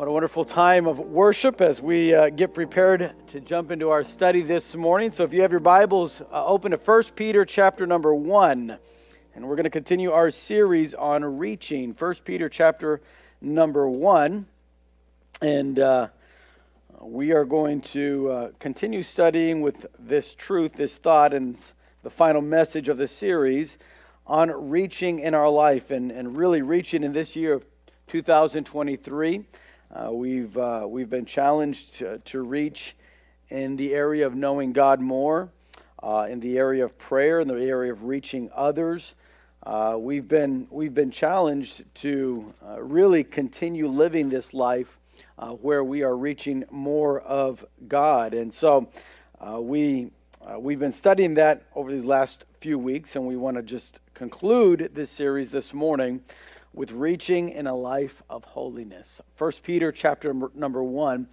What a wonderful time of worship as we uh, get prepared to jump into our study this morning. So if you have your Bibles, uh, open to 1 Peter chapter number 1. And we're going to continue our series on reaching. 1 Peter chapter number 1. And uh, we are going to uh, continue studying with this truth, this thought, and the final message of the series on reaching in our life and, and really reaching in this year of 2023. Uh, we've, uh, we've been challenged to, to, reach in the area of knowing God more, uh, in the area of prayer, in the area of reaching others. Uh, we've, been, we've been challenged to uh, really continue living this life uh, where we are reaching more of God. And so we, we've been studying that over these last few weeks, and we want to just conclude this series this morning with reaching in a life of holiness. First Peter chapter number 1.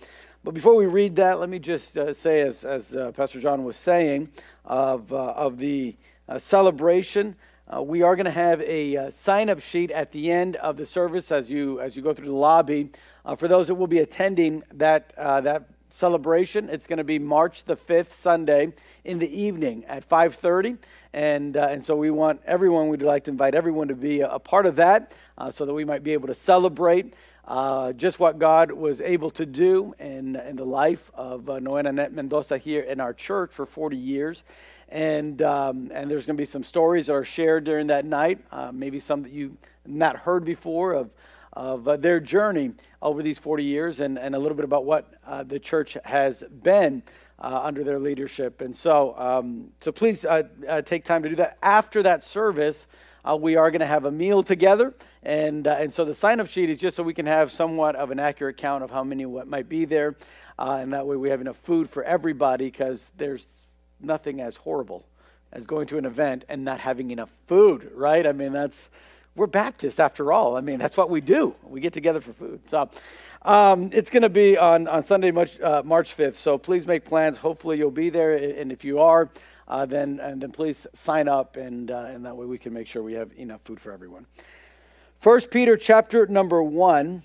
But before we read that, let me just uh, say, as, as uh, Pastor John was saying, of, uh, of the uh, celebration, uh, we are going to have a uh, sign-up sheet at the end of the service as you as you go through the lobby. for those that will be attending that that celebration, it's going to be March the fifth, Sunday in the evening at 5:30 and uh, and so we want everyone. We'd like to invite everyone to be a, a part of that uh, so that we might be able to celebrate uh, just what God was able to do in, in the life of uh, Noena Net Mendoza here in our church for 40 years. And, um, and there's going to be some stories that are shared during that night, uh, maybe some that you've not heard before of, of uh, their journey over these 40 years and, and a little bit about what uh, the church has been. Uh, under their leadership. And so, um, so please uh, uh, take time to do that. After that service, uh, we are going to have a meal together. And, uh, and so the sign up sheet is just so we can have somewhat of an accurate count of how many what might be there. Uh, and that way we have enough food for everybody because there's nothing as horrible as going to an event and not having enough food, right? I mean, that's, we're Baptist after all. I mean, that's what we do. We get together for food. So um, it's going to be on, on Sunday, March, uh, March 5th. So please make plans. Hopefully you'll be there. And if you are, uh, then and then please sign up, and uh, and that way we can make sure we have enough food for everyone. First Peter chapter number one,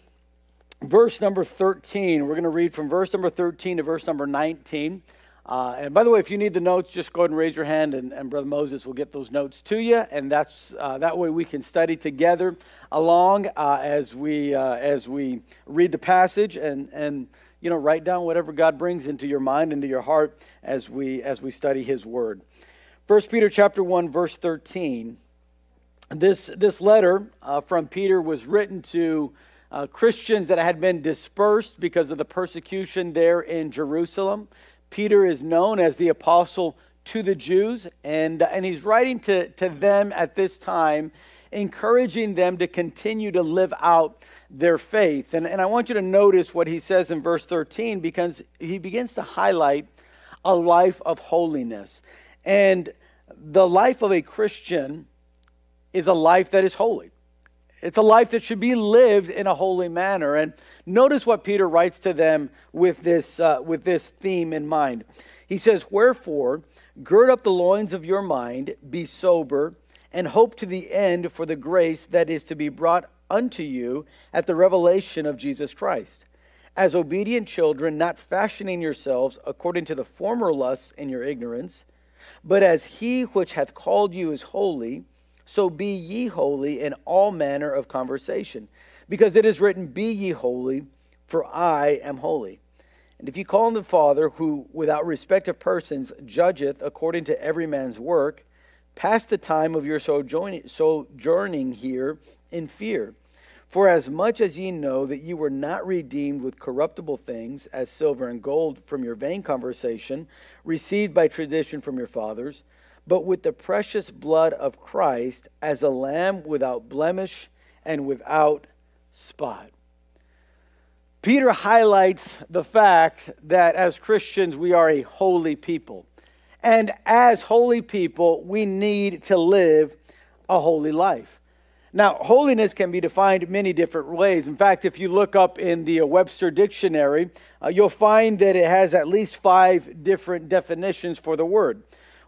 verse number thirteen. We're going to read from verse number thirteen to verse number nineteen. Uh, and by the way, if you need the notes, just go ahead and raise your hand, and, and Brother Moses will get those notes to you, and that's uh, that way we can study together along uh, as we uh, as we read the passage and and you know, write down whatever God brings into your mind, into your heart as we as we study His Word. First Peter chapter one verse thirteen. This this letter uh, from Peter was written to uh, Christians that had been dispersed because of the persecution there in Jerusalem. Peter is known as the apostle to the Jews, and uh, and he's writing to to them at this time, encouraging them to continue to live out their faith. And, and I want you to notice what he says in verse 13 because he begins to highlight a life of holiness. And the life of a Christian is a life that is holy. It's a life that should be lived in a holy manner. And notice what Peter writes to them with this, uh, with this theme in mind. He says, Wherefore, gird up the loins of your mind, be sober, and hope to the end for the grace that is to be brought unto you at the revelation of Jesus Christ. As obedient children, not fashioning yourselves according to the former lusts in your ignorance, but as he which hath called you is holy, so be ye holy in all manner of conversation. Because it is written, Be ye holy, for I am holy. And if you call on the Father, who without respect of persons judgeth according to every man's work, pass the time of your sojourning here in fear. For as much as ye know that ye were not redeemed with corruptible things, as silver and gold from your vain conversation, received by tradition from your fathers, but with the precious blood of Christ, as a lamb without blemish and without spot. Peter highlights the fact that as Christians, we are a holy people. And as holy people, we need to live a holy life. Now, holiness can be defined many different ways. In fact, if you look up in the Webster Dictionary, uh, you'll find that it has at least five different definitions for the word.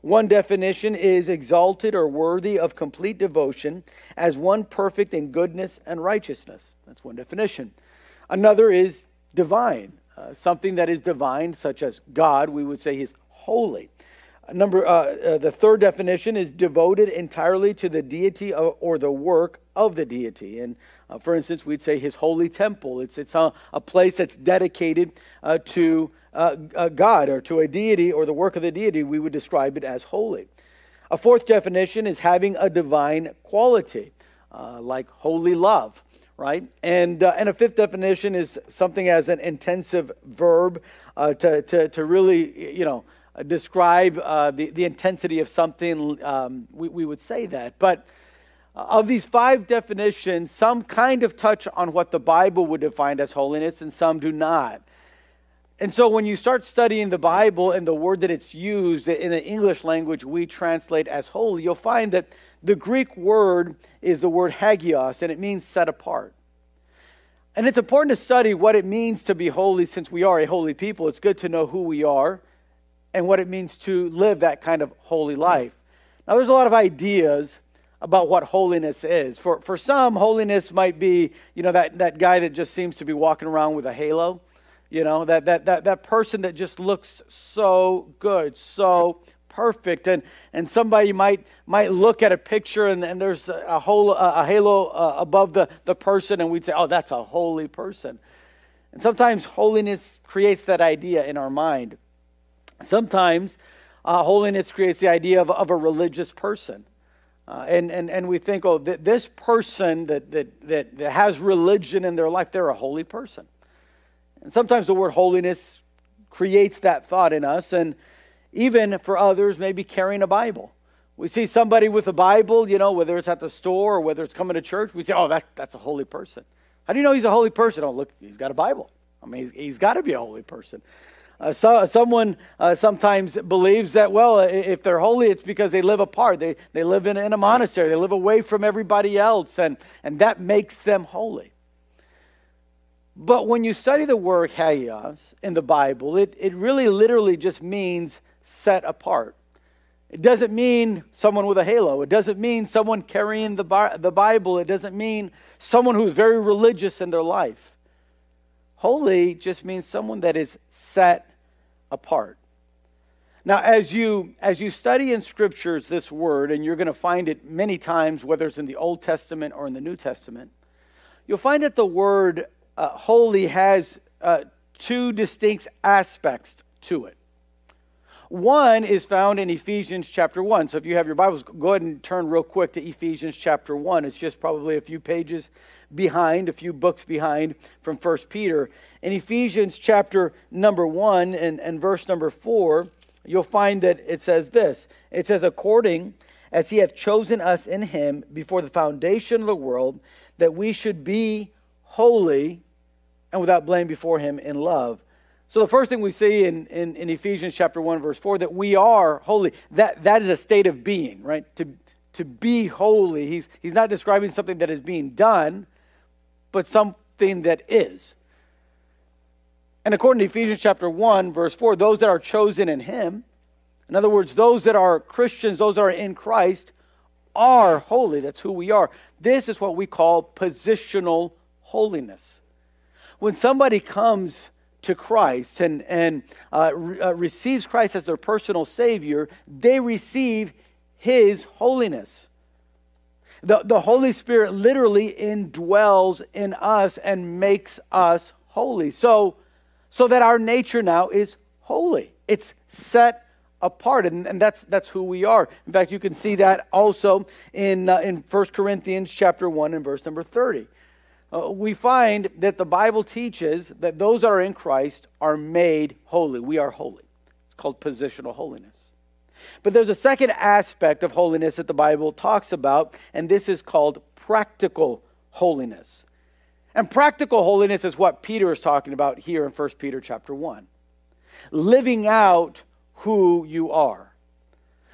One definition is exalted or worthy of complete devotion as one perfect in goodness and righteousness. That's one definition. Another is divine. Uh, something that is divine, such as God, we would say is holy. Number, uh, uh, the third definition is devoted entirely to the deity or the work of the deity. And uh, for instance, we'd say his holy temple. It's, it's a, a place that's dedicated uh, to uh, God or to a deity or the work of the deity. We would describe it as holy. A fourth definition is having a divine quality, like holy love right? And, uh, and a fifth definition is something as an intensive verb uh, to, to, to really, you know, describe uh, the, the intensity of something. Um, we, we would say that. But uh, of these five definitions, some kind of touch on what the Bible would define as holiness, and some do not. And so when you start studying the Bible and the word that it's used in the English language we translate as holy, you'll find that the Greek word is the word hagios, and it means set apart. And it's important to study what it means to be holy since we are a holy people. It's good to know who we are and what it means to live that kind of holy life. Now, there's a lot of ideas about what holiness is. For, for some, holiness might be, you know, that, that guy that just seems to be walking around with a halo, you know, that, that, that, that person that just looks so good, so perfect. And and somebody might might look at a picture and, and there's a whole a halo uh, above the the person and we'd say oh that's a holy person. And sometimes holiness creates that idea in our mind. Sometimes uh, holiness creates the idea of, of a religious person uh, and, and, and we think, oh, th- this person that, that, that, that has religion in their life, they're a holy person. And sometimes the word holiness creates that thought in us. And, even for others, maybe carrying a Bible. We see somebody with a Bible, you know, whether it's at the store or whether it's coming to church, we say, oh, that, that's a holy person. How do you know he's a holy person? Oh, look, he's got a Bible. I mean, he's, he's got to be a holy person. Uh, so, someone uh, sometimes believes that, well, if they're holy, it's because they live apart. They, they live in, in a monastery. They live away from everybody else, and, and that makes them holy. But when you study the word hagios in the Bible, it, it really literally just means set apart. It doesn't mean someone with a halo. It doesn't mean someone carrying the, the Bible. It doesn't mean someone who's very religious in their life. Holy just means someone that is set apart. Now, as you, as you study in scriptures this word, and you're going to find it many times, whether it's in the Old Testament or in the New Testament, you'll find that the word uh, holy has uh, two distinct aspects to it. One is found in Ephesians chapter 1. So if you have your Bibles, go ahead and turn real quick to Ephesians chapter 1. It's just probably a few pages behind, a few books behind from 1 Peter. In Ephesians chapter number 1 and, and verse number 4, you'll find that it says this It says, According as he hath chosen us in him before the foundation of the world, that we should be holy and without blame before him in love so the first thing we see in, in, in, Ephesians chapter 1, verse 4, that we are holy, that, that is a state of being, right? To, to be holy. He's, he's not describing something that is being done, but something that is. And according to Ephesians chapter 1, verse 4, those that are chosen in him, in other words, those that are Christians, those that are in Christ, are holy. That's who we are. This is what we call positional holiness. When somebody comes to Christ and, and uh, re- uh, receives Christ as their personal Savior, they receive His holiness. The, the Holy Spirit literally indwells in us and makes us holy. So, so that our nature now is holy. It's set apart, and, and that's, that's who we are. In fact, you can see that also in, uh, in 1 Corinthians chapter 1 and verse number 30 uh, we find that the Bible teaches that those that are in Christ are made holy. We are holy. It's called positional holiness. But there's a second aspect of holiness that the Bible talks about, and this is called practical holiness. And practical holiness is what Peter is talking about here in 1 Peter chapter 1. Living out who you are.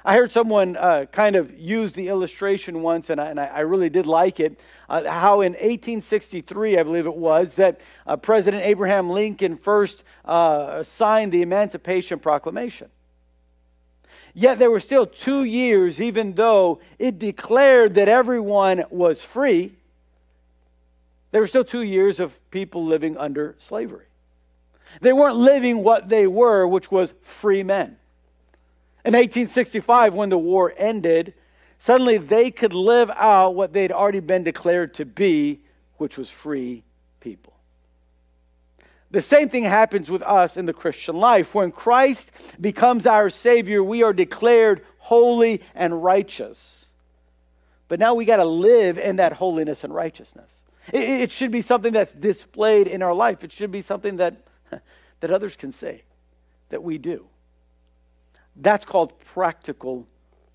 I heard someone uh, kind of use the illustration once, and I, and I really did like it. Uh, how in 1863, I believe it was, that uh, President Abraham Lincoln first uh, signed the Emancipation Proclamation. Yet there were still two years, even though it declared that everyone was free, There were still two years of people living under slavery. They weren't living what they were, which was free men. In 1865, when the war ended, suddenly they could live out what they'd already been declared to be, which was free. The same thing happens with us in the Christian life. When Christ becomes our Savior, we are declared holy and righteous. But now we got to live in that holiness and righteousness. It, it, should be something that's displayed in our life. It should be something that, that others can say that we do. That's called practical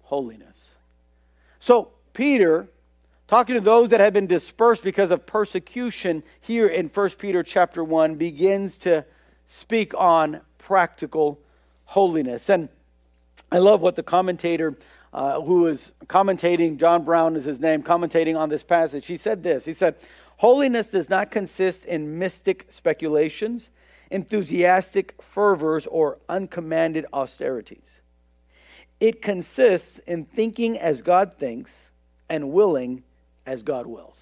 holiness. So, Peter talking to those that have been dispersed because of persecution here in 1 Peter chapter 1 begins to speak on practical holiness. And I love what the commentator uh, who is commentating, John Brown is his name, commentating on this passage. He said this He said, Holiness does not consist in mystic speculations, enthusiastic fervors, or uncommanded austerities. It consists in thinking as God thinks and willing as God wills.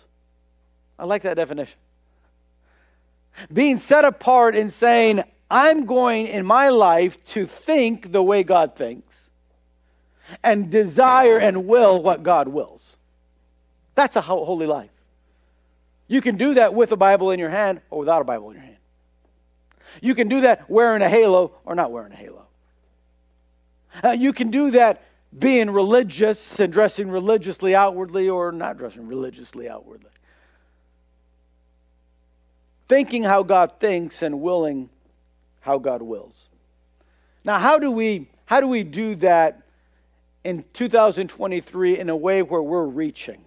I like that definition. Being set apart and saying, I'm going in my life to think the way God thinks and desire and will what God wills. That's a holy life. You can do that with a Bible in your hand or without a Bible in your hand. You can do that wearing a halo or not wearing a halo. Uh, you can do that being religious and dressing religiously outwardly or not dressing religiously outwardly. Thinking how God thinks and willing how God wills. Now, how do we how do we do that in 2023 in a way where we're reaching?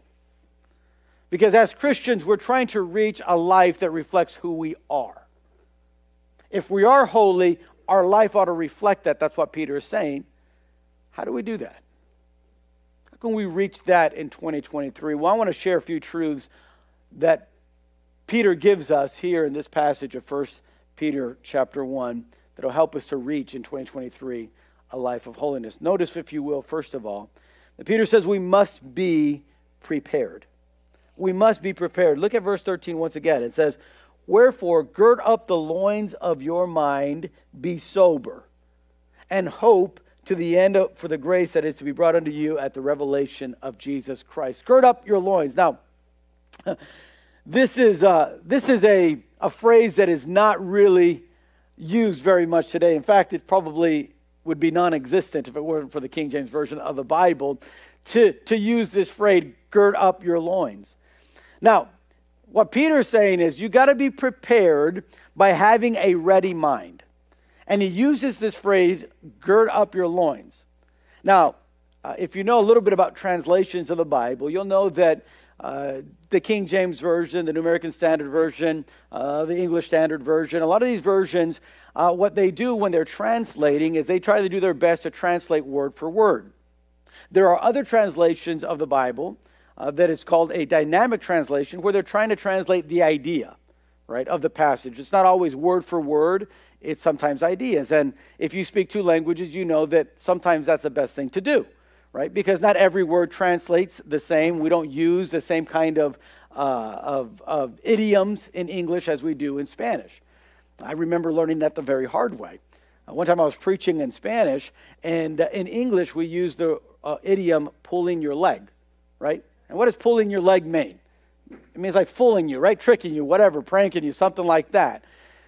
Because as Christians, we're trying to reach a life that reflects who we are. If we are holy, our life ought to reflect that. That's what Peter is saying. How do we do that? How can we reach that in 2023? Well, I want to share a few truths that Peter gives us here in this passage of 1 Peter chapter 1 that will help us to reach in 2023 a life of holiness. Notice, if you will, first of all, that Peter says we must be prepared. We must be prepared. Look at verse 13 once again. It says, Wherefore, gird up the loins of your mind, be sober, and hope to the end of, for the grace that is to be brought unto you at the revelation of Jesus Christ. Gird up your loins. Now, this is, uh, this is a, a phrase that is not really used very much today. In fact, it probably would be non existent if it weren't for the King James Version of the Bible to, to use this phrase, gird up your loins. Now, what Peter's saying is you got to be prepared by having a ready mind. And he uses this phrase, gird up your loins. Now, uh, if you know a little bit about translations of the Bible, you'll know that uh, the King James Version, the New American Standard Version, uh, the English Standard Version, a lot of these versions, uh, what they do when they're translating is they try to do their best to translate word for word. There are other translations of the Bible uh, that is called a dynamic translation where they're trying to translate the idea, right, of the passage. It's not always word for word, it's sometimes ideas. And if you speak two languages, you know that sometimes that's the best thing to do, right? Because not every word translates the same. We don't use the same kind of, uh, of, of idioms in English as we do in Spanish. I remember learning that the very hard way. Uh, one time I was preaching in Spanish, and uh, in English we use the uh, idiom pulling your leg, right? And what does pulling your leg mean? It means like fooling you, right? Tricking you, whatever, pranking you, something like that.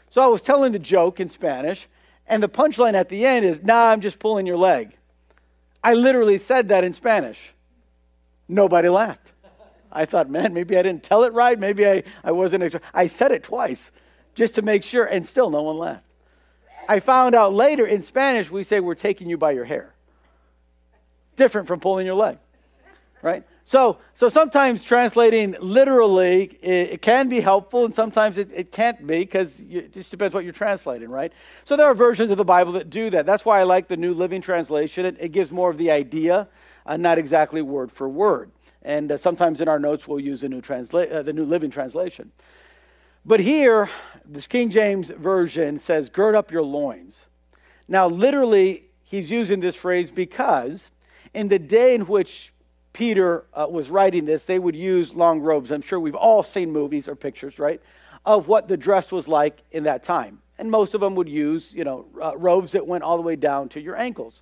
So I was telling the joke in Spanish, and the punchline at the end is, nah, I'm just pulling your leg. I literally said that in Spanish. Nobody laughed. I thought, man, maybe I didn't tell it right. Maybe I, I wasn't. I said it twice just to make sure, and still no one laughed. I found out later in Spanish, we say, we're taking you by your hair. Different from pulling your leg, right? So, so sometimes translating literally it, it can be helpful, and sometimes it, it can't be because it just depends what you're translating, right? So there are versions of the Bible that do that. That's why I like the New Living Translation. It, it gives more of the idea, uh, not exactly word for word. And uh, sometimes in our notes we'll use the New, Transla- uh, the New Living Translation. But here, this King James Version says, gird up your loins. Now, literally, he's using this phrase because in the day in which Peter uh, was writing this, they would use long robes. I'm sure we've all seen movies or pictures, right, of what the dress was like in that time. And most of them would use, you know, uh, robes that went all the way down to your ankles.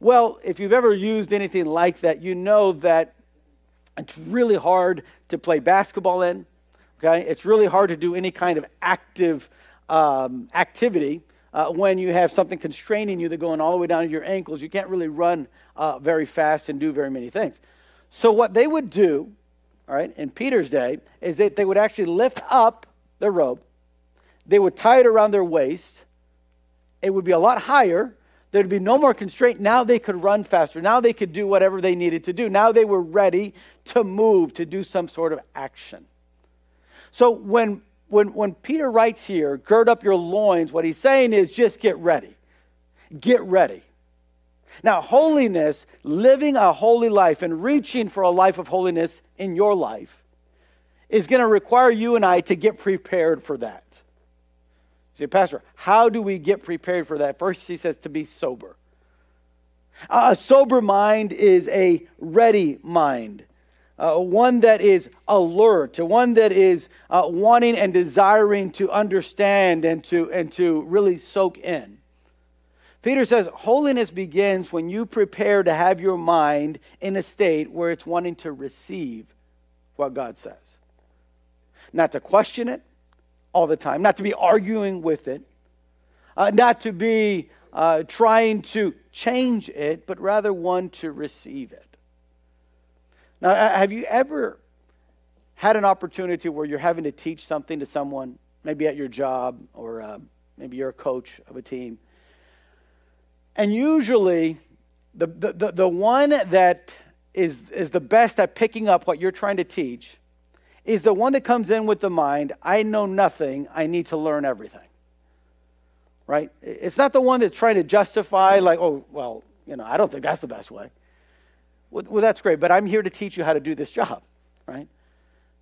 Well, if you've ever used anything like that, you know that it's really hard to play basketball in. Okay, it's really hard to do any kind of active um, activity uh, when you have something constraining you that going all the way down to your ankles. You can't really run uh, very fast and do very many things. So what they would do, all right, in Peter's day, is that they would actually lift up their robe. They would tie it around their waist. It would be a lot higher. There'd be no more constraint. Now they could run faster. Now they could do whatever they needed to do. Now they were ready to move, to do some sort of action. So when, when, when Peter writes here, gird up your loins, what he's saying is just get ready. Get ready. Now, holiness, living a holy life and reaching for a life of holiness in your life, is going to require you and I to get prepared for that. See, Pastor, how do we get prepared for that? First, he says to be sober. A sober mind is a ready mind uh, one that is alert, one that is uh, wanting and desiring to understand and to, and to really soak in. Peter says holiness begins when you prepare to have your mind in a state where it's wanting to receive what God says. Not to question it all the time, not to be arguing with it, uh, not to be uh, trying to change it, but rather one to receive it. Now, have you ever had an opportunity where you're having to teach something to someone, maybe at your job or uh, maybe you're a coach of a team? And usually, the, the, the, the one that is, is the best at picking up what you're trying to teach is the one that comes in with the mind, I know nothing, I need to learn everything. Right? It's not the one that's trying to justify, like, oh, well, you know, I don't think that's the best way. Well, well, that's great, but I'm here to teach you how to do this job, right?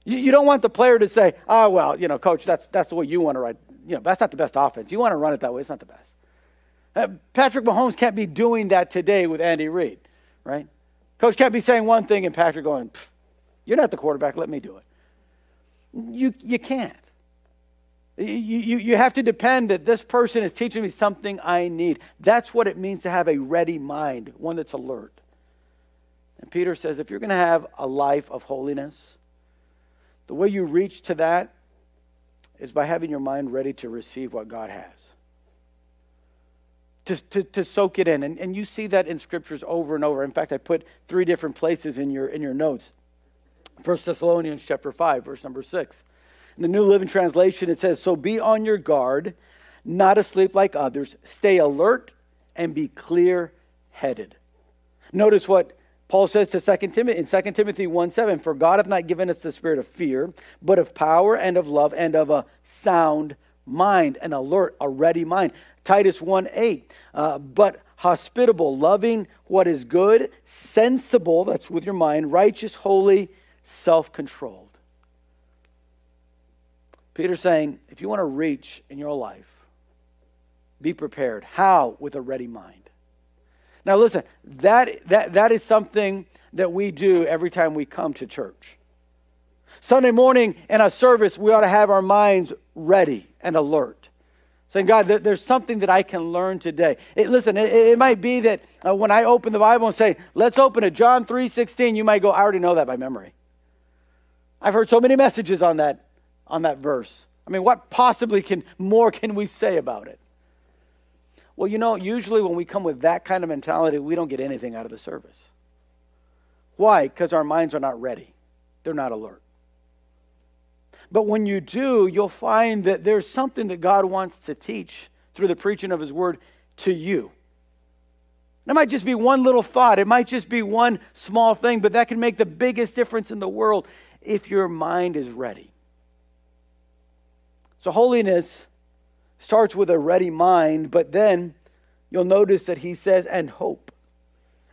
You, you don't want the player to say, oh, well, you know, coach, that's, that's the way you want to run. You know, that's not the best offense. You want to run it that way, it's not the best. Uh, Patrick Mahomes can't be doing that today with Andy Reid, right? Coach can't be saying one thing and Patrick going, you're not the quarterback, let me do it. You, you can't. You, you, you have to depend that this person is teaching me something I need. That's what it means to have a ready mind, one that's alert. And Peter says if you're going to have a life of holiness, the way you reach to that is by having your mind ready to receive what God has. To, to, to soak it in. And, and you see that in scriptures over and over. In fact, I put three different places in your, in your notes. 1 Thessalonians chapter 5, verse number 6. In the New Living Translation, it says, So be on your guard, not asleep like others. Stay alert and be clear headed. Notice what Paul says to 2 Timothy in 2 Timothy 1 7, For God hath not given us the spirit of fear, but of power and of love and of a sound mind, an alert, a ready mind. Titus 1 8, uh, but hospitable, loving what is good, sensible, that's with your mind, righteous, holy, self controlled. Peter's saying, if you want to reach in your life, be prepared. How? With a ready mind. Now, listen, that, that, that is something that we do every time we come to church. Sunday morning in a service, we ought to have our minds ready and alert. Saying, God, there's something that I can learn today. It, listen, it, it, might be that uh, when I open the Bible and say, let's open it, John 3.16, you might go, I already know that by memory. I've heard so many messages on that, on that verse. I mean, what possibly can more can we say about it? Well, you know, usually when we come with that kind of mentality, we don't get anything out of the service. Why? Because our minds are not ready, they're not alert. But when you do, you'll find that there's something that God wants to teach through the preaching of His Word to you. It might just be one little thought, it might just be one small thing, but that can make the biggest difference in the world if your mind is ready. So, holiness starts with a ready mind, but then you'll notice that he says, and hope,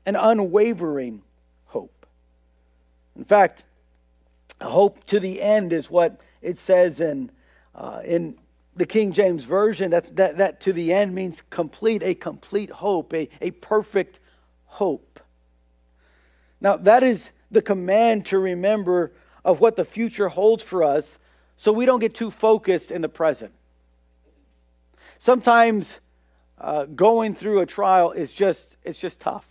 an unwavering hope. In fact, hope to the end is what it says in, uh, in the King James Version. That, that, that to the end means complete, a complete hope, a, a perfect hope. Now, that is the command to remember of what the future holds for us so we don't get too focused in the present. Sometimes uh, going through a trial is just it's just tough.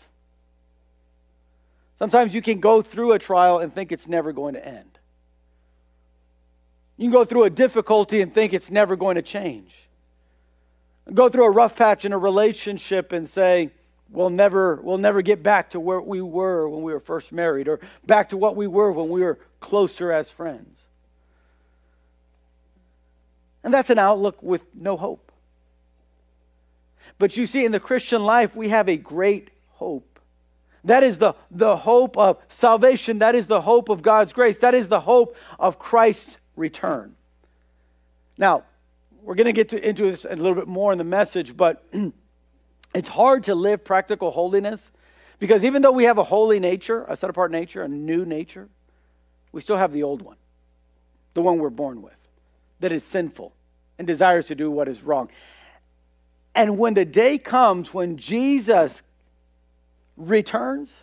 Sometimes you can go through a trial and think it's never going to end. You can go through a difficulty and think it's never going to change. Go through a rough patch in a relationship and say, we'll never, we'll never get back to where we were when we were first married or back to what we were when we were closer as friends. And that's an outlook with no hope. But you see, in the Christian life, we have a great hope. That is the, the hope of salvation. That is the hope of God's grace. That is the hope of Christ's return. Now, we're going to get to, into this a little bit more in the message, but it's hard to live practical holiness because even though we have a holy nature, a set apart nature, a new nature, we still have the old one, the one we're born with, that is sinful and desires to do what is wrong. And when the day comes when Jesus returns,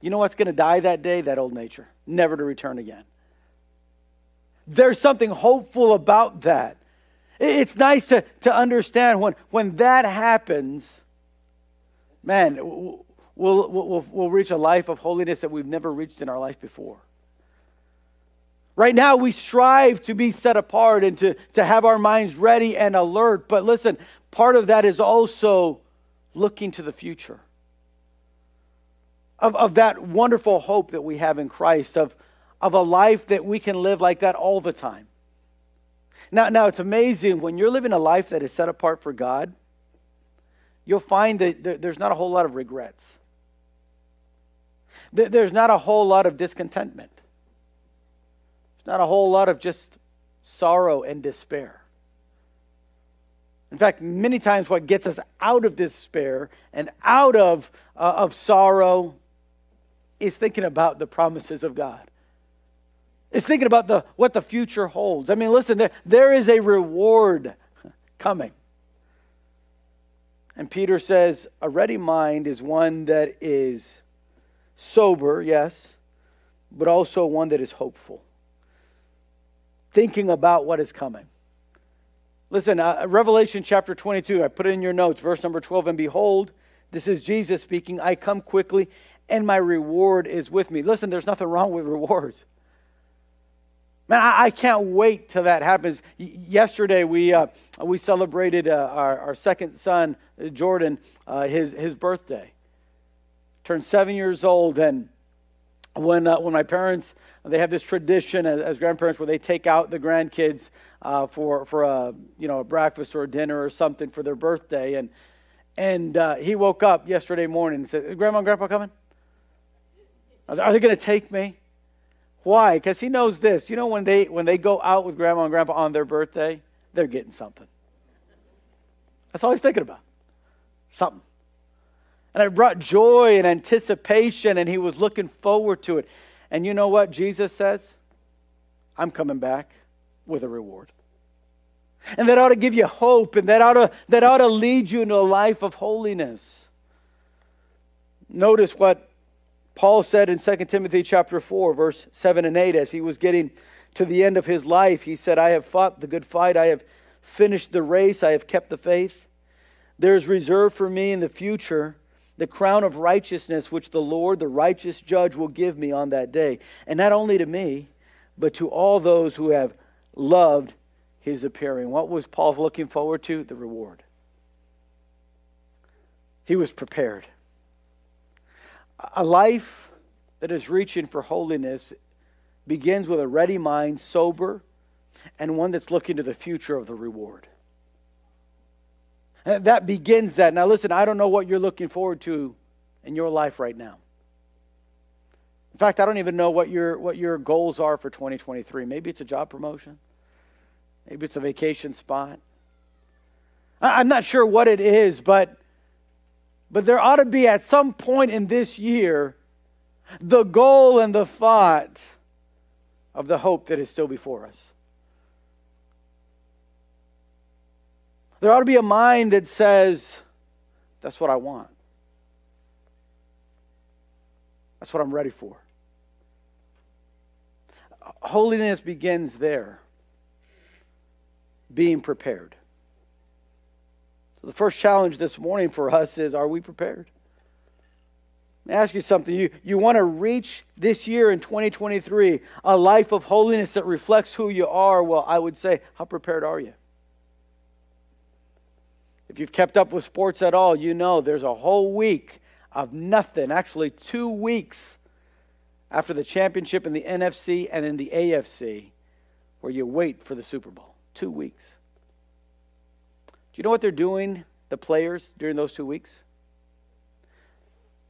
you know what's going to die that day? That old nature, never to return again. There's something hopeful about that. It's nice to, to understand when, when that happens, man, we'll, we'll, we'll reach a life of holiness that we've never reached in our life before. Right now, we strive to be set apart and to, to have our minds ready and alert. But listen, part of that is also looking to the future. Of, of that wonderful hope that we have in Christ, of, of a life that we can live like that all the time. Now, now, it's amazing when you're living a life that is set apart for God, you'll find that there's not a whole lot of regrets. There's not a whole lot of discontentment. There's not a whole lot of just sorrow and despair. In fact, many times what gets us out of despair and out of, uh, of sorrow is thinking about the promises of God. It's thinking about the, what the future holds. I mean, listen, there, there is a reward coming. And Peter says, a ready mind is one that is sober, yes, but also one that is hopeful. Thinking about what is coming. Listen, uh, Revelation chapter 22, I put it in your notes, verse number 12. And behold, this is Jesus speaking, I come quickly, and my reward is with me. Listen, there's nothing wrong with rewards. Man, I, I can't wait till that happens. Y- yesterday, we, uh, we celebrated uh, our, our second son, uh, Jordan, uh, his, his birthday. Turned seven years old, and when, uh, when my parents, they have this tradition as, as, grandparents where they take out the grandkids uh, for, for a, you know, a breakfast or a dinner or something for their birthday. And, and he woke up yesterday morning and said, Grandma and Grandpa coming? Are they going to take me? Why? Because he knows this. You know, when they when they go out with grandma and grandpa on their birthday, they're getting something. That's all he's thinking about. Something. And it brought joy and anticipation, and he was looking forward to it. And you know what Jesus says? I'm coming back with a reward. And that ought to give you hope, and that ought to, that ought to lead you into a life of holiness. Notice what Paul said in 2 Timothy chapter 4 verse 7 and 8 as he was getting to the end of his life he said I have fought the good fight. I have finished the race. I have kept the faith. There is reserved for me in the future the crown of righteousness which the Lord the righteous judge will give me on that day. And not only to me but to all those who have loved his appearing. What was Paul looking forward to? The reward. He was prepared a life that is reaching for holiness begins with a ready mind, sober, and one that's looking to the future of the reward. That begins that. Now, listen, I don't know what you're looking forward to in your life right now. In fact, I don't even know what your, what your goals are for 2023. Maybe it's a job promotion, maybe it's a vacation spot. I'm not sure what it is, but but there ought to be at some point in this year the goal and the thought of the hope that is still before us. There ought to be a mind that says, That's what I want. That's what I'm ready for. holiness begins there, being prepared. The first challenge this morning for us is are we prepared? Let me ask you something. You, you want to reach this year in 2023 a life of holiness that reflects who you are. Well, I would say, how prepared are you? If you've kept up with sports at all, you know there's a whole week of nothing, actually, two weeks after the championship in the NFC and in the AFC where you wait for the Super Bowl. Two weeks. You know what they're doing, the players, during those two weeks?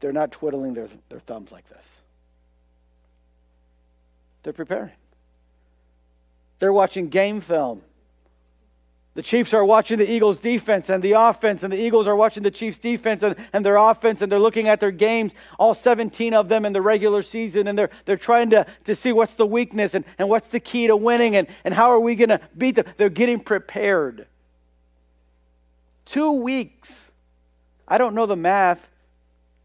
They're not twiddling their, their thumbs like this. They're preparing. They're watching game film. The Chiefs are watching the Eagles' defense and the offense, and the Eagles are watching the Chiefs' defense and, and their offense, and they're looking at their games, all 17 of them in the regular season, and they're, they're trying to, to see what's the weakness and, and what's the key to winning and, and how are we going to beat them. They're getting prepared. Two weeks. I don't know the math.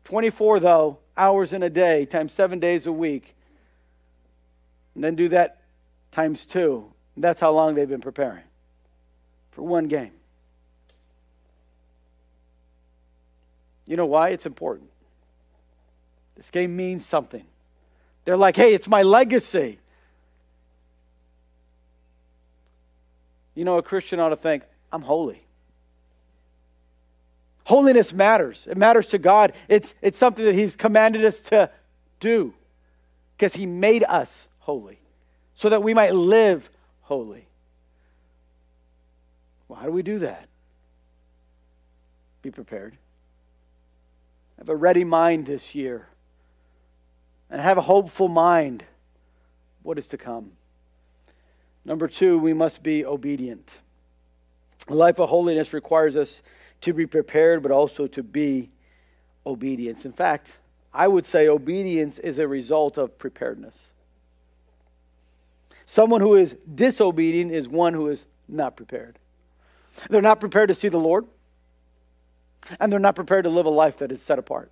24, though, hours in a day times seven days a week. And then do that times two. That's how long they've been preparing for one game. You know why? It's important. This game means something. They're like, hey, it's my legacy. You know, a Christian ought to think, I'm holy. Holiness matters. It matters to God. It's, it's something that He's commanded us to do because He made us holy so that we might live holy. Well, how do we do that? Be prepared. Have a ready mind this year. And have a hopeful mind. What is to come? Number two, we must be obedient. A life of holiness requires us to be prepared, but also to be obedience. In fact, I would say obedience is a result of preparedness. Someone who is disobedient is one who is not prepared. They're not prepared to see the Lord, and they're not prepared to live a life that is set apart.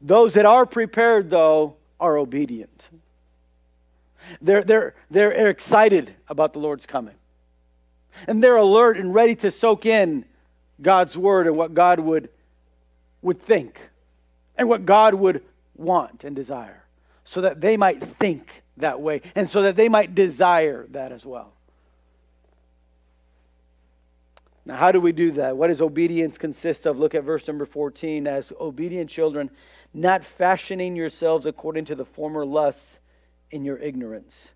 Those that are prepared, though, are obedient. They're, they're, they're excited about the Lord's coming. And they're alert and ready to soak in God's word and what God would, would think and what God would want and desire so that they might think that way and so that they might desire that as well. Now, how do we do that? What does obedience consist of? Look at verse number 14. As obedient children, not fashioning yourselves according to the former lusts in your ignorance.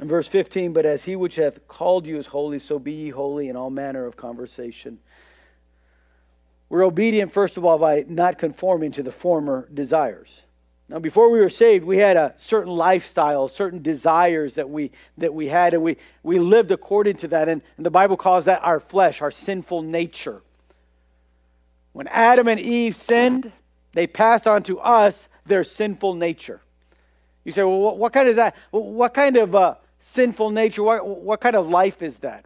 In verse 15, but as he which hath called you is holy, so be ye holy in all manner of conversation. We're obedient, first of all, by not conforming to the former desires. Now, before we were saved, we had a certain lifestyle, certain desires that we that we had, and we, we lived according to that. And, and the Bible calls that our flesh, our sinful nature. When Adam and Eve sinned, they passed on to us their sinful nature. You say, well, what, what kind of that? What kind of uh, sinful nature? What, what kind of life is that?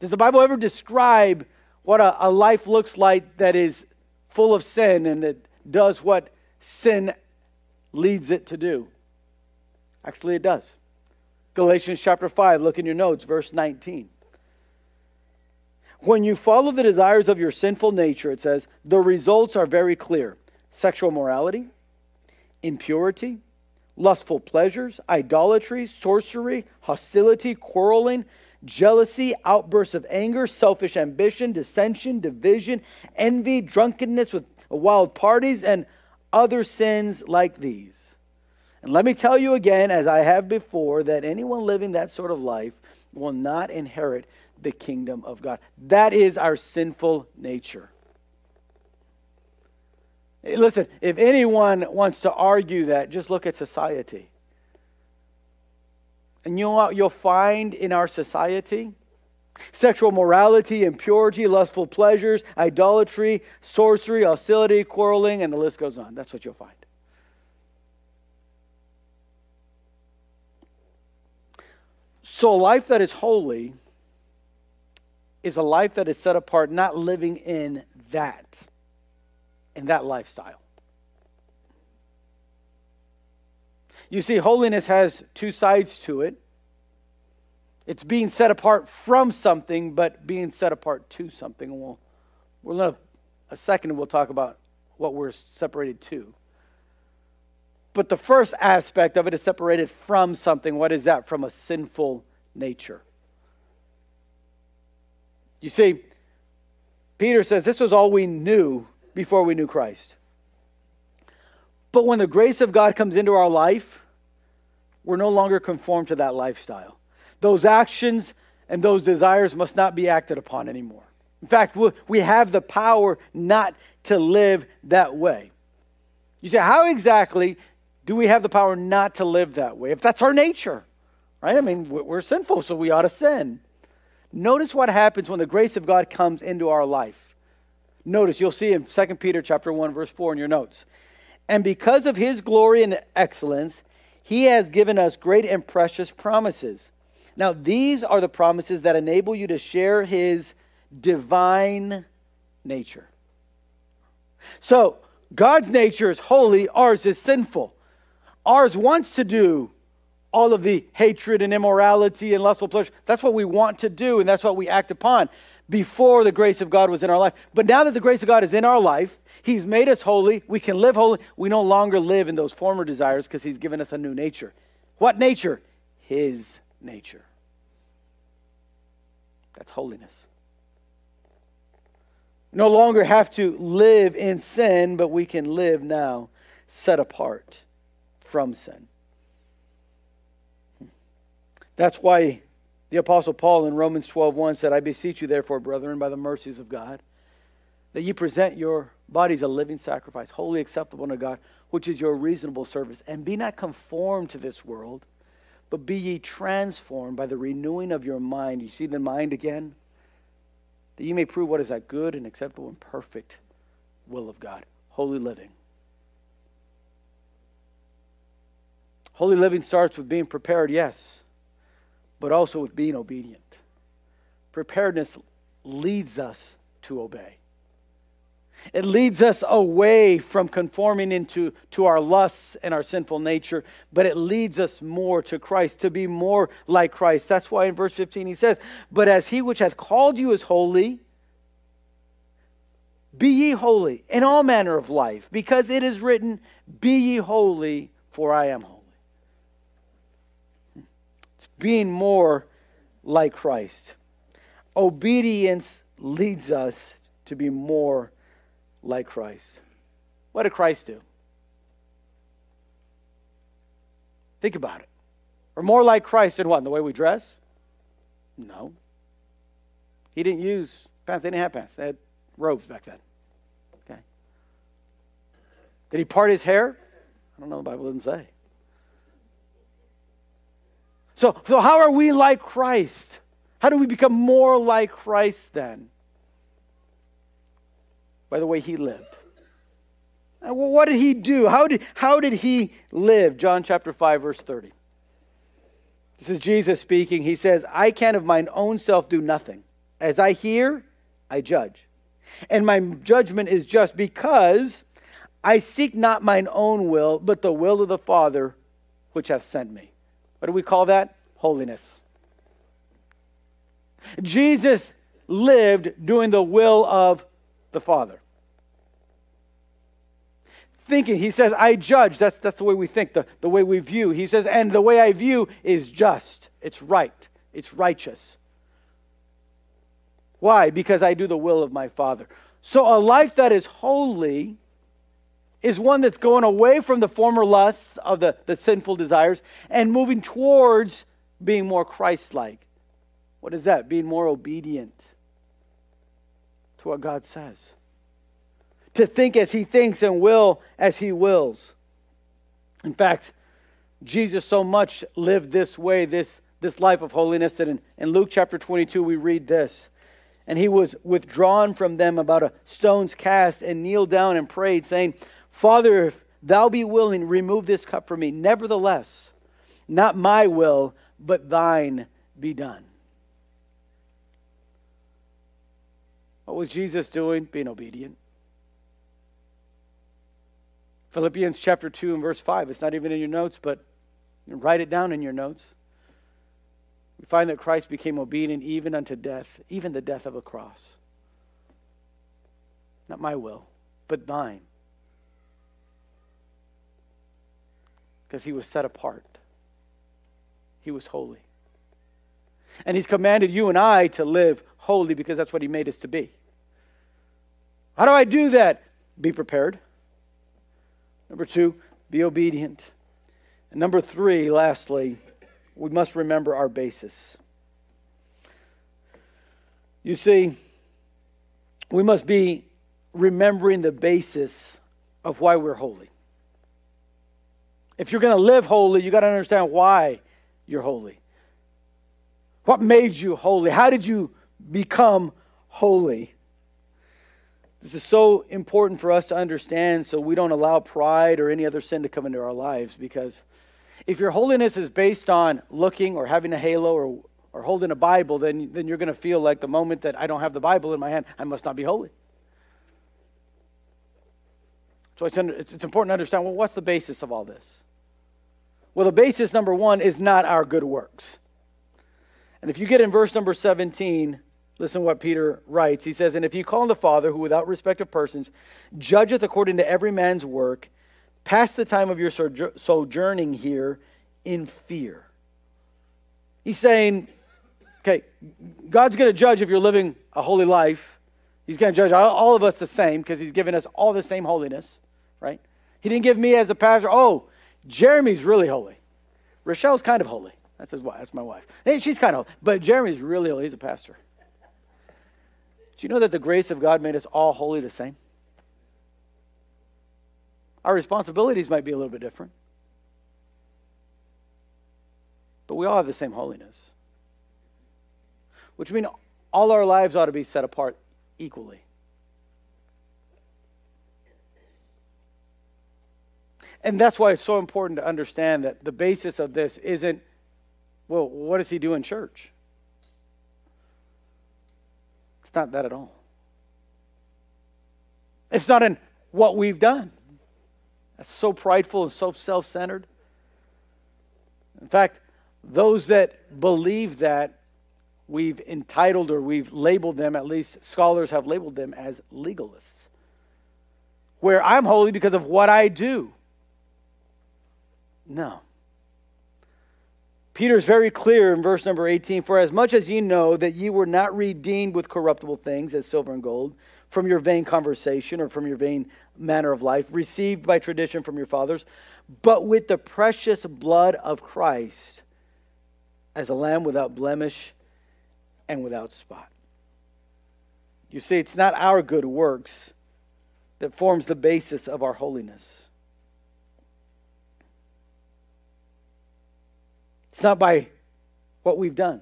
Does the Bible ever describe what a, a life looks like that is full of sin and that does what sin leads it to do. Actually, it does. Galatians chapter 5, look in your notes, verse 19. When you follow the desires of your sinful nature, it says, the results are very clear sexual morality, impurity, lustful pleasures, idolatry, sorcery, hostility, quarreling, jealousy, outbursts of anger, selfish ambition, dissension, division, envy, drunkenness with wild parties, and other sins like these. And let me tell you again, as I have before, that anyone living that sort of life will not inherit the kingdom of God. That is our sinful nature. Listen, if anyone wants to argue that, just look at society. And you know what you'll find in our society? Sexual morality, impurity, lustful pleasures, idolatry, sorcery, hostility, quarreling, and the list goes on. That's what you'll find. So, a life that is holy is a life that is set apart, not living in that, in that lifestyle. You see, holiness has two sides to it. It's being set apart from something, but being set apart to something. And we'll, we'll have a second, we'll talk about what we're separated to. But the first aspect of it is separated from something. What is that? From a sinful nature. You see, Peter says this was all we knew before we knew Christ. But when the grace of God comes into our life, we're no longer conformed to that lifestyle. Those actions and those desires must not be acted upon anymore. In fact, we have the power not to live that way. You say, how exactly do we have the power not to live that way? If that's our nature, right? I mean, we're sinful, so we ought to sin. Notice what happens when the grace of God comes into our life. Notice, you'll see in 2 Peter chapter 1, verse 4 in your notes. And because of his glory and excellence, he has given us great and precious promises. Now, these are the promises that enable you to share his divine nature. So, God's nature is holy, ours is sinful. Ours wants to do all of the hatred and immorality and lustful pleasure. That's what we want to do, and that's what we act upon before the grace of God was in our life. But now that the grace of God is in our life, He's made us holy. We can live holy. We no longer live in those former desires because He's given us a new nature. What nature? His nature. That's holiness. No longer have to live in sin, but we can live now set apart from sin. That's why the apostle Paul in Romans 12:1 said, "I beseech you therefore, brethren, by the mercies of God, that ye present your bodies a living sacrifice, holy acceptable unto God, which is your reasonable service, and be not conformed to this world, but be ye transformed by the renewing of your mind." You see the mind again? That you may prove what is that good and acceptable and perfect will of God. Holy living. Holy living starts with being prepared, yes but also with being obedient. Preparedness leads us to obey. It leads us away from conforming into to our lusts and our sinful nature, but it leads us more to Christ, to be more like Christ. That's why in verse 15 he says, But as he which hath called you is holy, be ye holy in all manner of life, because it is written, Be ye holy, for I am holy being more like Christ. Obedience leads us to be more like Christ. What did Christ do? Think about it. We're more like Christ in what? In the way we dress? No. He didn't use pants. They didn't have pants. They had robes back then. Okay. Did he part his hair? I don't know. The Bible doesn't say. So, so how are we like Christ? How do we become more like Christ then? By the way he lived. Uh, what did he do? How did, how did he live? John chapter 5, verse 30. This is Jesus speaking. He says, I can of mine own self do nothing. As I hear, I judge. And my judgment is just because I seek not mine own will, but the will of the Father which hath sent me. What do we call that? Holiness. Jesus lived doing the will of the Father. Thinking, he says, I judge. That's, that's the way we think, the, the way we view. He says, and the way I view is just, it's right, it's righteous. Why? Because I do the will of my Father. So a life that is holy is one that's going away from the former lusts of the, the sinful desires and moving towards being more Christ like. What is that? Being more obedient to what God says. To think as He thinks and will as He wills. In fact, Jesus so much lived this way, this, this life of holiness, that in, in Luke chapter 22 we read this. And he was withdrawn from them about a stone's cast and kneeled down and prayed, saying, Father, if thou be willing, remove this cup from me. Nevertheless, not my will, but thine be done. What was Jesus doing? Being obedient. Philippians chapter 2 and verse 5. It's not even in your notes, but write it down in your notes. We find that Christ became obedient even unto death, even the death of a cross. Not my will, but thine. Because he was set apart, he was holy. And he's commanded you and I to live holy because that's what he made us to be. How do I do that? Be prepared. Number two, be obedient. And number three, lastly, we must remember our basis. You see, we must be remembering the basis of why we're holy. If you're going to live holy, you got to understand why you're holy. What made you holy? How did you become holy? This is so important for us to understand so we don't allow pride or any other sin to come into our lives because if your holiness is based on looking or having a halo or, or holding a Bible, then, then you're going to feel like the moment that I don't have the Bible in my hand, I must not be holy. So it's, it's important to understand well, what's the basis of all this? Well, the basis, number one, is not our good works. And if you get in verse number 17, listen what Peter writes. He says, And if you call on the Father, who without respect of persons judgeth according to every man's work, pass the time of your sojourning here in fear. He's saying, okay, God's going to judge if you're living a holy life. He's going to judge all of us the same because he's given us all the same holiness, right? He didn't give me as a pastor, oh, Jeremy's really holy. Rochelle's kind of holy. That's his wife. That's my wife. Hey, she's kind of, but Jeremy's really holy. He's a pastor. Do you know that the grace of God made us all holy the same? Our responsibilities might be a little bit different, but we all have the same holiness, which means all our lives ought to be set apart equally. And that's why it's so important to understand that the basis of this isn't well, what does he do in church? It's not that at all. It's not in what we've done. That's so prideful and so self centered. In fact, those that believe that, we've entitled or we've labeled them, at least scholars have labeled them as legalists. Where I'm holy because of what I do. No. Peter is very clear in verse number 18 For as much as ye know that ye were not redeemed with corruptible things, as silver and gold, from your vain conversation or from your vain manner of life, received by tradition from your fathers, but with the precious blood of Christ, as a lamb without blemish and without spot. You see, it's not our good works that forms the basis of our holiness. Not by what we've done.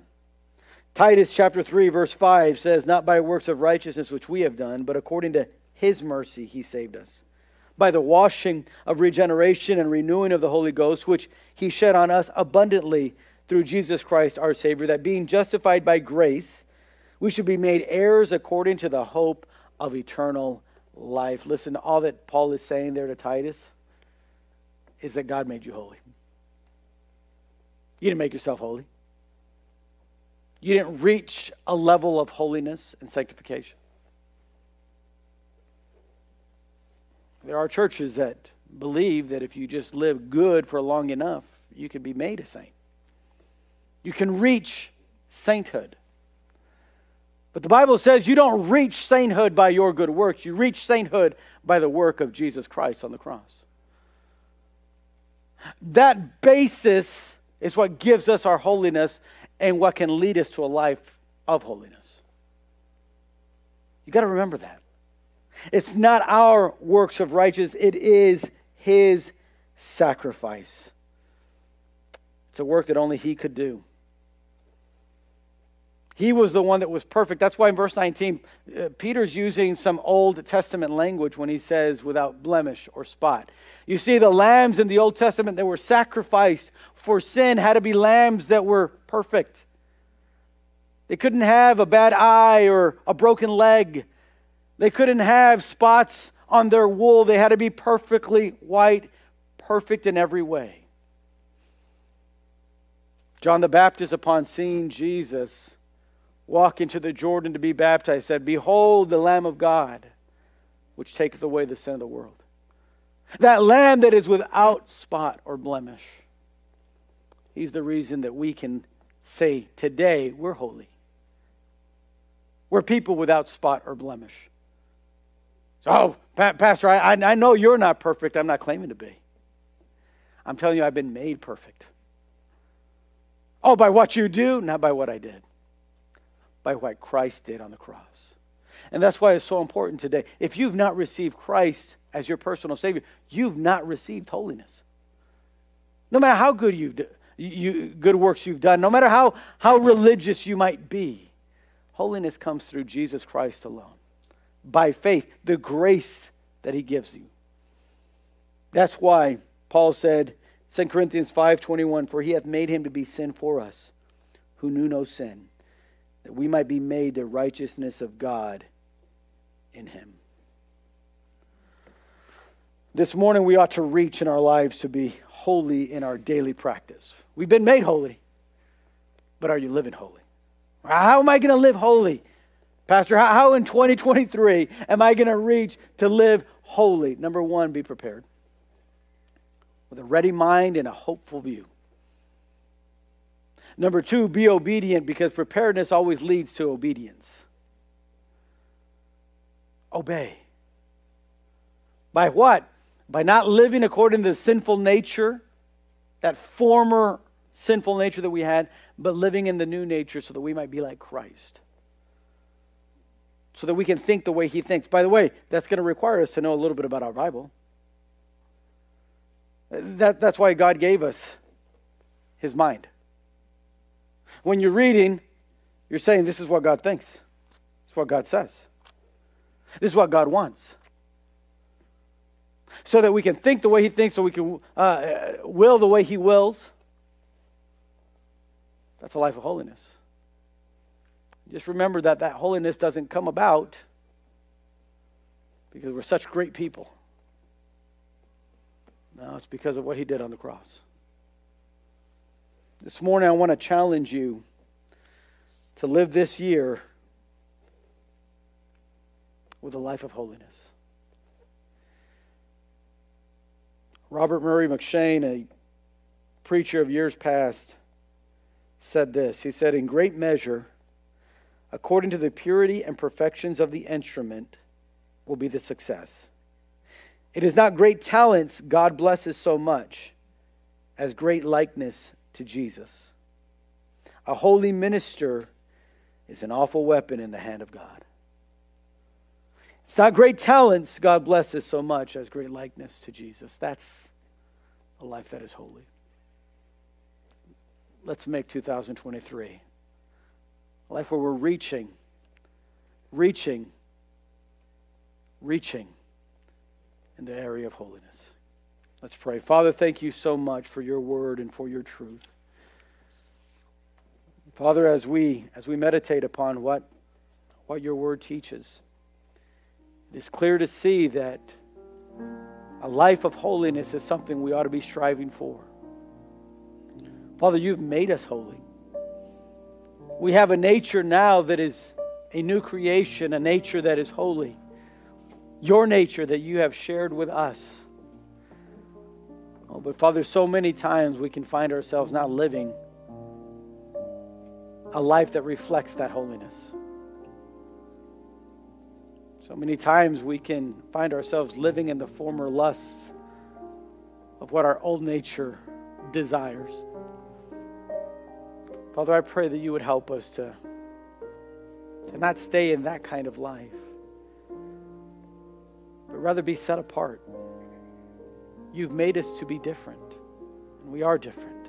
Titus chapter 3, verse 5 says, Not by works of righteousness which we have done, but according to his mercy he saved us. By the washing of regeneration and renewing of the Holy Ghost, which he shed on us abundantly through Jesus Christ our Savior, that being justified by grace, we should be made heirs according to the hope of eternal life. Listen, to all that Paul is saying there to Titus is that God made you holy. You didn't make yourself holy. You didn't reach a level of holiness and sanctification. There are churches that believe that if you just live good for long enough, you can be made a saint. You can reach sainthood. But the Bible says you don't reach sainthood by your good works. You reach sainthood by the work of Jesus Christ on the cross. That basis is what gives us our holiness and what can lead us to a life of holiness. You got to remember that. It's not our works of righteousness, it is His sacrifice. It's a work that only He could do. He was the one that was perfect. That's why in verse 19, uh, Peter's using some Old Testament language when he says without blemish or spot. You see, the lambs in the Old Testament that were sacrificed for sin had to be lambs that were perfect. They couldn't have a bad eye or a broken leg. They couldn't have spots on their wool. They had to be perfectly white, perfect in every way. John the Baptist, upon seeing Jesus walk into the Jordan to be baptized, said, Behold the Lamb of God, which taketh away the sin of the world. That Lamb that is without spot or blemish. He's the reason that we can say today we're holy. We're people without spot or blemish. So, oh, Pastor, I, I know you're not perfect. I'm not claiming to be. I'm telling you, I've been made perfect. Oh, by what you do, not by what I did, by what Christ did on the cross. And that's why it's so important today. If you've not received Christ as your personal Savior, you've not received holiness. No matter how good you've you, good works you've done, no matter how, how religious you might be, holiness comes through Jesus Christ alone. By faith, the grace that he gives you. That's why Paul said, 2 Corinthians 5:21, for he hath made him to be sin for us, who knew no sin, that we might be made the righteousness of God in him. This morning we ought to reach in our lives to be holy in our daily practice. We've been made holy, but are you living holy? How am I going to live holy? Pastor, how in 2023 am I going to reach to live holy? Number one, be prepared with a ready mind and a hopeful view. Number two, be obedient because preparedness always leads to obedience. Obey. By what? By not living according to the sinful nature that former sinful nature that we had, but living in the new nature so that we might be like Christ. So that we can think the way he thinks. By the way, that's going to require us to know a little bit about our Bible. That, that's why God gave us his mind. When you're reading, you're saying, This is what God thinks, is what God says, this is what God wants so that we can think the way He thinks, so we can uh, will the way He wills. That's a life of holiness. Just remember that that holiness doesn't come about because we're such great people. No, it's because of what He did on the cross. This morning, I want to challenge you to live this year with a life of holiness. Robert Murray M'Cheyne, a preacher of years past, said this. He said, In great measure, according to the purity and perfections of the instrument, will be the success. It is not great talents God blesses so much as great likeness to Jesus. A holy minister is an awful weapon in the hand of God. It's not great talents God blesses so much as great likeness to Jesus. That's a life that is holy. Let's make 2023 a life where we're reaching, reaching, reaching in the area of holiness. Let's pray. Father, thank you so much for your word and for your truth. Father, as we as we meditate upon what what your word teaches, it is clear to see that a life of holiness is something we ought to be striving for. Father, you've made us holy. We have a nature now that is a new creation, a nature that is holy. Your nature that you have shared with us. Oh, but Father, so many times we can find ourselves not living a life that reflects that holiness. So many times we can find ourselves living in the former lusts of what our old nature desires. Father, I pray that you would help us to, to not stay in that kind of life, but rather be set apart. You've made us to be different, and we are different.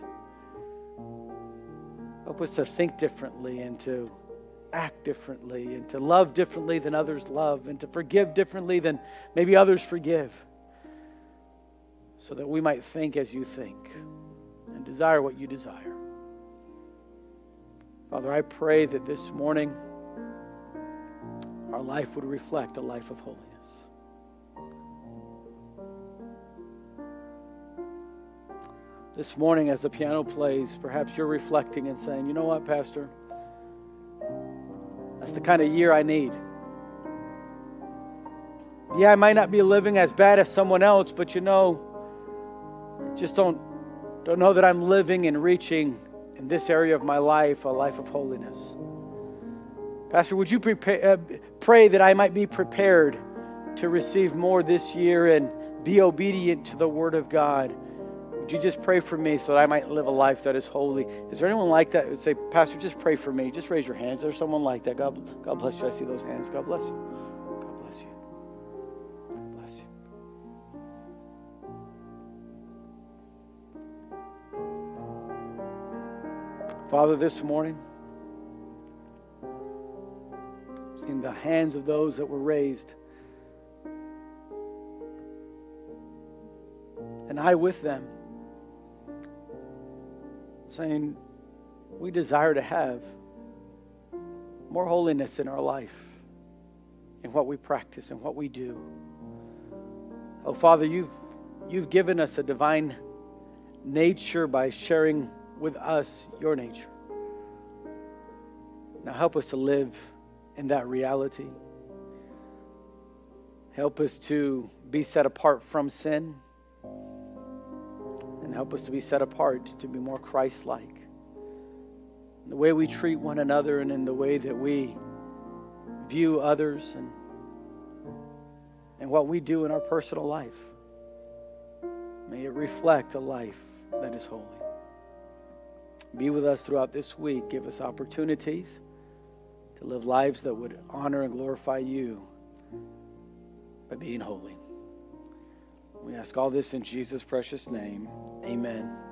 Help us to think differently and to act differently and to love differently than others love and to forgive differently than maybe others forgive so that we might think as you think and desire what you desire. Father, I pray that this morning our life would reflect a life of holiness. This morning, as the piano plays, perhaps you're reflecting and saying, you know what, Pastor? That's the kind of year I need. Yeah, I might not be living as bad as someone else, but you know, just don't don't know that I'm living and reaching in this area of my life a life of holiness. Pastor, would you prepare, uh, pray that I might be prepared to receive more this year and be obedient to the Word of God? Would you just pray for me so that I might live a life that is holy? Is there anyone like that? Would say, Pastor, just pray for me. Just raise your hands. There's someone like that. God, God bless you. I see those hands. God bless you. God bless you. God bless you. Father, this morning, in the hands of those that were raised, and I with them, saying, We desire to have more holiness in our life, in what we practice and what we do. Oh, Father, you've, you've given us a divine nature by sharing with us your nature. Now help us to live in that reality. Help us to be set apart from sin. And help us to be set apart to be more Christ like. The way we treat one another and in the way that we view others and, and what we do in our personal life. May it reflect a life that is holy. Be with us throughout this week. Give us opportunities to live lives that would honor and glorify you by being holy. We ask all this in Jesus' precious name. Amen.